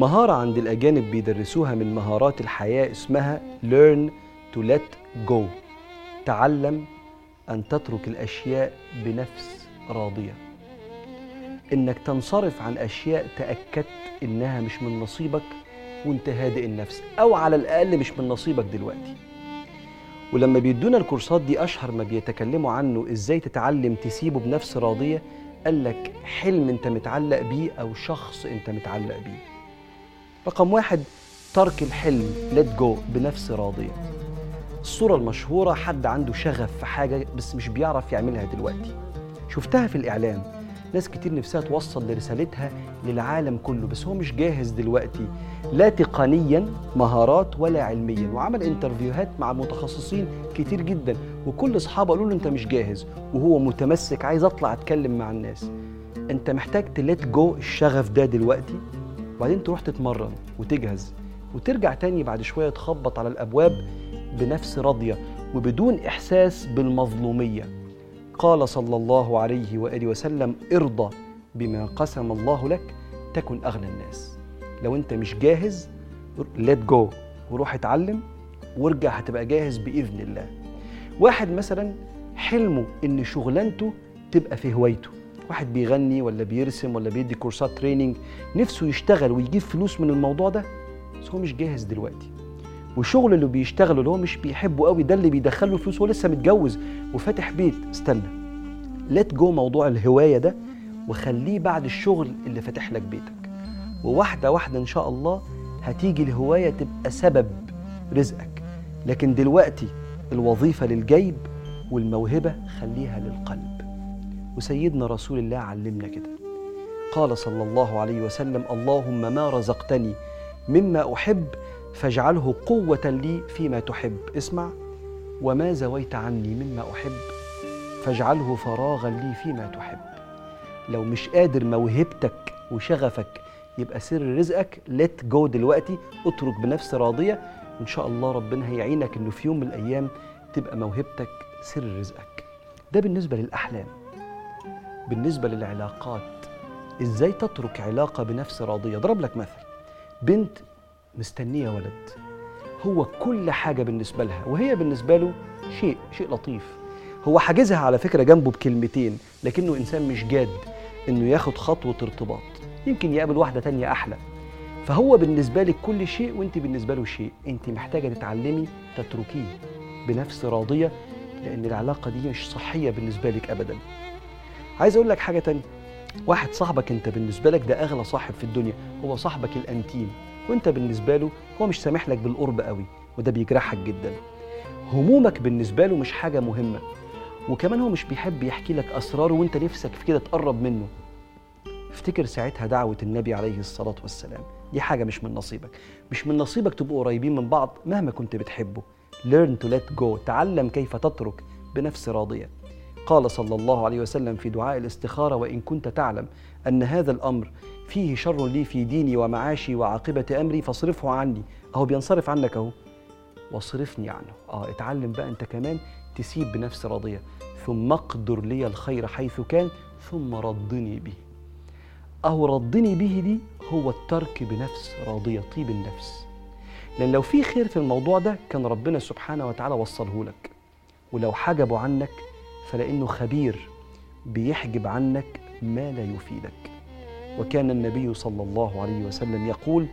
مهارة عند الأجانب بيدرسوها من مهارات الحياة اسمها learn to let go. تعلم أن تترك الأشياء بنفس راضية. إنك تنصرف عن أشياء تأكدت إنها مش من نصيبك وأنت هادئ النفس أو على الأقل مش من نصيبك دلوقتي. ولما بيدونا الكورسات دي أشهر ما بيتكلموا عنه إزاي تتعلم تسيبه بنفس راضية قال لك حلم أنت متعلق بيه أو شخص أنت متعلق بيه. رقم واحد ترك الحلم let go بنفس راضية الصورة المشهورة حد عنده شغف في حاجة بس مش بيعرف يعملها دلوقتي. شفتها في الإعلام. ناس كتير نفسها توصل لرسالتها للعالم كله بس هو مش جاهز دلوقتي. لا تقنيا مهارات ولا علميا. وعمل انترفيوهات مع متخصصين كتير جدا. وكل أصحابه قالوا له أنت مش جاهز وهو متمسك عايز أطلع أتكلم مع الناس. أنت محتاج تلت جو الشغف ده دلوقتي؟ وبعدين تروح تتمرن وتجهز وترجع تاني بعد شوية تخبط على الأبواب بنفس راضية وبدون إحساس بالمظلومية. قال صلى الله عليه وآله وسلم ارضى بما قسم الله لك تكن أغنى الناس. لو أنت مش جاهز let go وروح اتعلم وارجع هتبقى جاهز بإذن الله. واحد مثلا حلمه إن شغلانته تبقى في هوايته. واحد بيغني ولا بيرسم ولا بيدي كورسات training نفسه يشتغل ويجيب فلوس من الموضوع ده بس هو مش جاهز دلوقتي. وشغل اللي بيشتغله اللي هو مش بيحبه قوي ده اللي بيدخله فلوس هو لسه متجوز وفاتح بيت. استنى let go موضوع الهواية ده وخليه بعد الشغل اللي فاتح لك بيتك. وواحدة واحدة إن شاء الله هتيجي الهواية تبقى سبب رزقك. لكن دلوقتي الوظيفة للجيب والموهبة خليها للقلب. وسيدنا رسول الله علمنا كده. قال صلى الله عليه وسلم اللهم ما رزقتني مما أحب فاجعله قوة لي فيما تحب. اسمع وما زويت عني مما أحب فاجعله فراغا لي فيما تحب. لو مش قادر موهبتك وشغفك يبقى سر رزقك ليت جو دلوقتي اترك بنفس راضية. وان شاء الله ربنا هيعينك إنه في يوم من الأيام تبقى موهبتك سر رزقك. ده بالنسبة للأحلام. بالنسبة للعلاقات إزاي تترك علاقة بنفس راضية؟ ضرب لك مثل بنت مستنية ولد هو كل حاجة بالنسبة لها وهي بالنسبة له شيء شيء لطيف. هو حاجزها على فكرة جنبه بكلمتين لكنه إنسان مش جاد إنه ياخد خطوة ارتباط. يمكن يقابل واحدة تانية أحلى. فهو بالنسبة لك كل شيء وأنت بالنسبة له شيء. أنت محتاجة تتعلمي تتركيه بنفس راضية لأن العلاقة دي مش صحية بالنسبة لك ابدا. عايز أقول لك حاجة تانية. واحد صاحبك أنت بالنسبة لك ده أغلى صاحب في الدنيا هو صاحبك الأنتيم. وأنت بالنسبة له هو مش سامح لك بالقرب قوي وده بيجرحك جدا. همومك بالنسبة له مش حاجة مهمة. وكمان هو مش بيحب يحكي لك أسراره وأنت نفسك في كده تقرب منه. افتكر ساعتها دعوة النبي عليه الصلاة والسلام. دي حاجة مش من نصيبك. مش من نصيبك تبقوا قريبين من بعض مهما كنت بتحبه. Learn to let go. تعلم كيف تترك بنفس راضية. قال صلى الله عليه وسلم في دعاء الاستخارة وإن كنت تعلم أن هذا الأمر فيه شر لي في ديني ومعاشي وعاقبة أمري فاصرفه عني. أهو بينصرف عنك أهو. واصرفني عنه. آه اتعلم بقى أنت كمان تسيب بنفس راضية. ثم أقدر لي الخير حيث كان ثم ردني به. أهو ردني به دي هو الترك بنفس راضية طيب النفس. لأن لو في خير في الموضوع ده كان ربنا سبحانه وتعالى وصله لك. ولو حجبه عنك فلأنه خبير بيحجب عنك ما لا يفيدك. وكان النبي صلى الله عليه وسلم يقول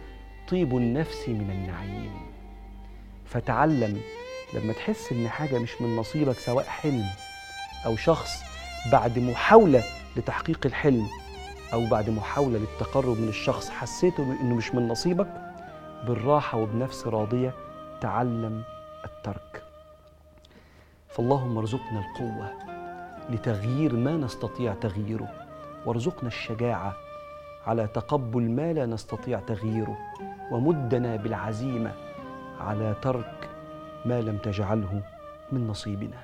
طيب النفس من النعيم. فتعلم لما تحس إن حاجة مش من نصيبك سواء حلم أو شخص بعد محاولة لتحقيق الحلم أو بعد محاولة للتقرب من الشخص حسيته إنه مش من نصيبك بالراحة وبنفس راضية تعلم فاللهم ارزقنا القوة لتغيير ما نستطيع تغييره. وارزقنا الشجاعة على تقبل ما لا نستطيع تغييره. ومدنا بالعزيمة على ترك ما لم تجعله من نصيبنا.